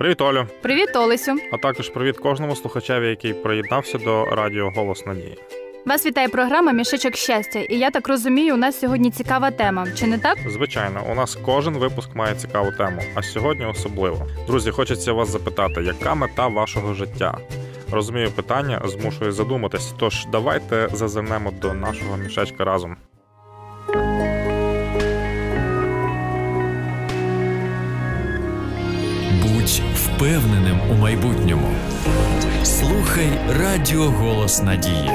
Привіт, Олю. Привіт, Олесю. А також привіт кожному слухачеві, який приєднався до радіо Голос Надії. Вас вітає програма Мішечок щастя, і я так розумію, у нас сьогодні цікава тема. Чи не так? Звичайно, у нас кожен випуск має цікаву тему, а сьогодні особливо. Друзі, хочеться вас запитати, яка мета вашого життя? Розумію, питання змушує задуматись. Тож давайте зазирнемо до нашого мішечка разом. Впевненим у майбутньому. Слухай Радіо Голос Надії.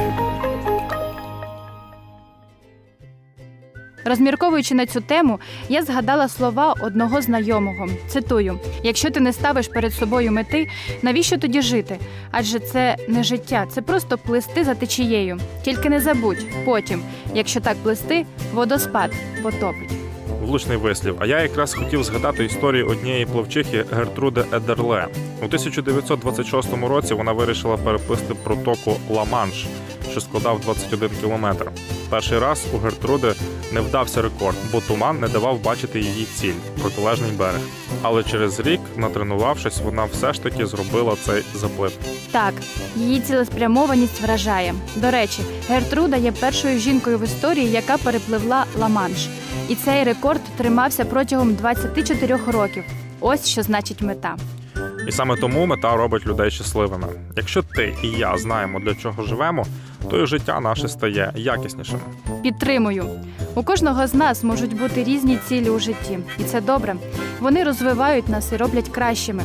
Розмірковуючи на цю тему, я згадала слова одного знайомого. Цитую: якщо ти не ставиш перед собою мети, навіщо тоді жити? Адже це не життя, це просто плисти за течією. Тільки не забудь, потім, якщо так плисти, водоспад потопить. Влучний вислів. А я якраз хотів згадати історію однієї плавчихи Гертруди Едерле. У 1926 році вона вирішила переплисти протоку Ла-Манш, що складав 21 кілометр. Перший раз у Гертруди не вдався рекорд, бо туман не давав бачити її ціль протилежний берег. Але через рік, натренувавшись, вона все ж таки зробила цей заплив. Так, її цілеспрямованість вражає. До речі, Гертруда є першою жінкою в історії, яка перепливла Ла-Манш. І цей рекорд тримався протягом 24 років. Ось що значить мета. І саме тому мета робить людей щасливими. Якщо ти і я знаємо, для чого живемо, то і життя наше стає якіснішим. Підтримую. У кожного з нас можуть бути різні цілі у житті, і це добре. Вони розвивають нас і роблять кращими.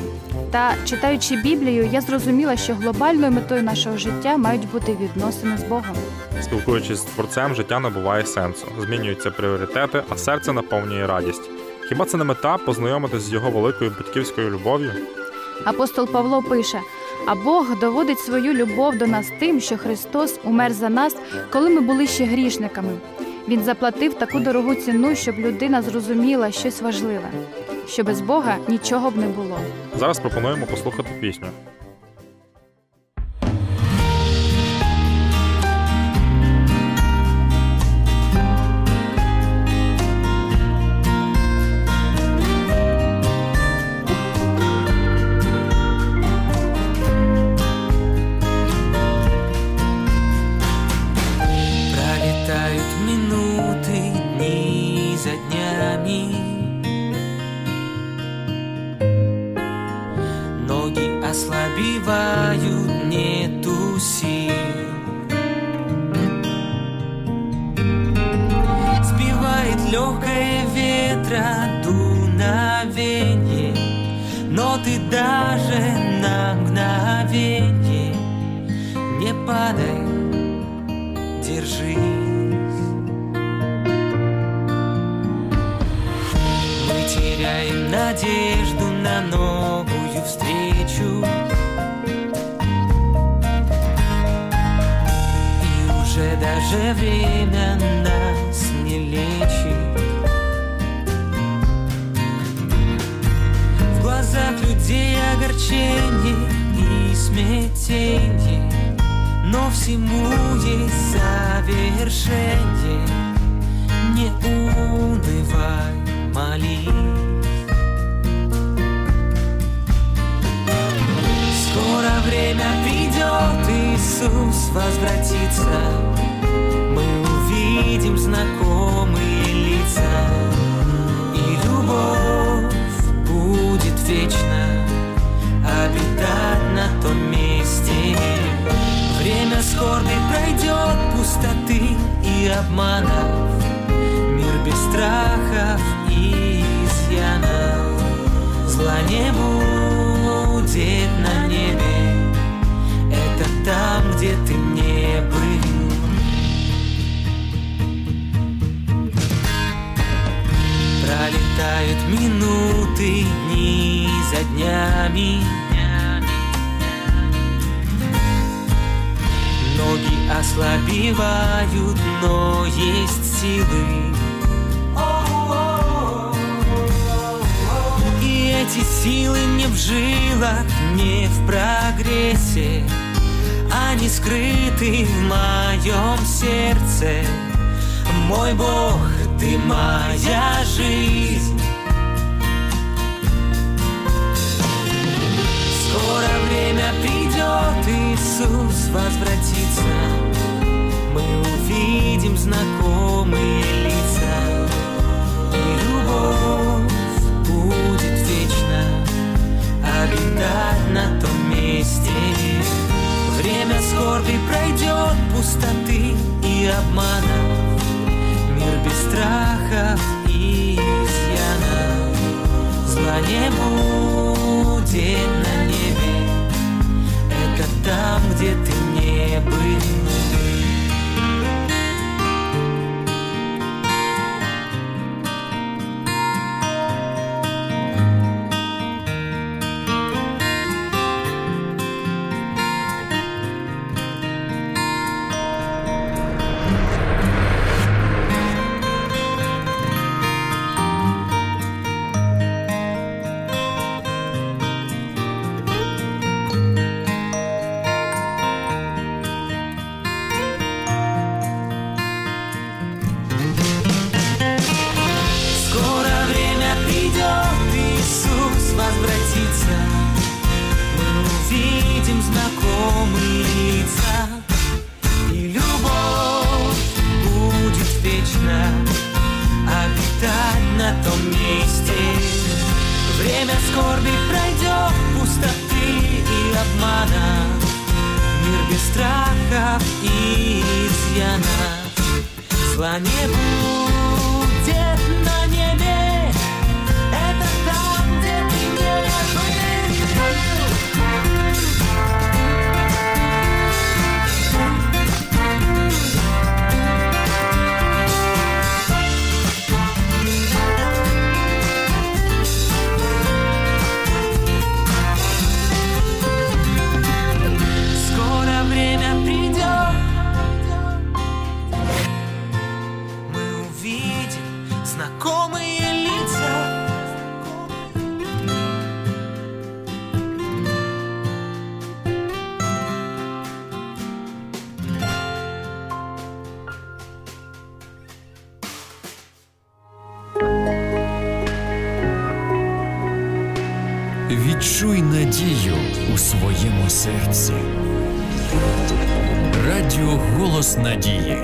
Та читаючи Біблію, я зрозуміла, що глобальною метою нашого життя мають бути відносини з Богом. Спілкуючись з творцем, життя набуває сенсу, змінюються пріоритети, а серце наповнює радість. Хіба це не мета познайомитись з його великою батьківською любов'ю? Апостол Павло пише: а Бог доводить свою любов до нас тим, що Христос умер за нас, коли ми були ще грішниками. Він заплатив таку дорогу ціну, щоб людина зрозуміла щось важливе, що без Бога нічого б не було. Зараз пропонуємо послухати пісню. Ослабевают, нету сил Сбивает легкое ветра дуновенье Но ты даже на мгновенье не падай держись. Мы теряем надежду на новую встречу. Даже время нас не лечит. В глазах людей огорчение и смятение. Но всему есть завершение Не унывай, молись Скоро время придет, Иисус возвратится увидим знакомые лица. И любовь будет вечно Обитать на том месте. Время скорби пройдет пустоты и обманов. Мир без страхов и изъянов. Зла не будет на небе. Это там, где ты не был Пролетают минуты, дни за днями Ноги ослабевают, но есть силы. И эти силы не в жилах, не в прогрессе, Они скрыты в моем сердце. Мой Бог, ты моя жизнь. Скоро время придет, Иисус возвратится, мы увидим знакомых. страхов и изъянов Зла не будет на небе Это там, где ты 不管你也不 Відчуй надію у своєму серці. Радіо Голос Надії.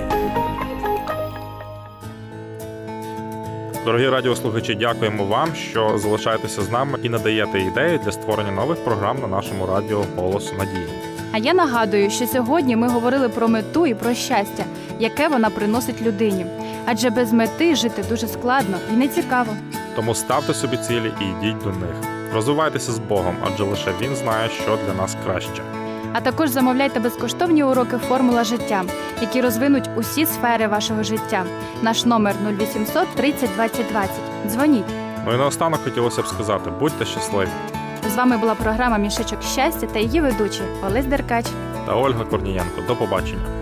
Дорогі радіослухачі, дякуємо вам, що залишаєтеся з нами і надаєте ідеї для створення нових програм на нашому радіо Голос Надії. А я нагадую, що сьогодні ми говорили про мету і про щастя, яке вона приносить людині. Адже без мети жити дуже складно і нецікаво. Тому ставте собі цілі і йдіть до них. Розвивайтеся з Богом, адже лише Він знає, що для нас краще. А також замовляйте безкоштовні уроки Формула життя, які розвинуть усі сфери вашого життя. Наш номер 0800 30 20 20. Дзвоніть. Ну і наостанок хотілося б сказати: будьте щасливі! З вами була програма Мішечок щастя та її ведучі Олесь Деркач. Та Ольга Корнієнко. До побачення.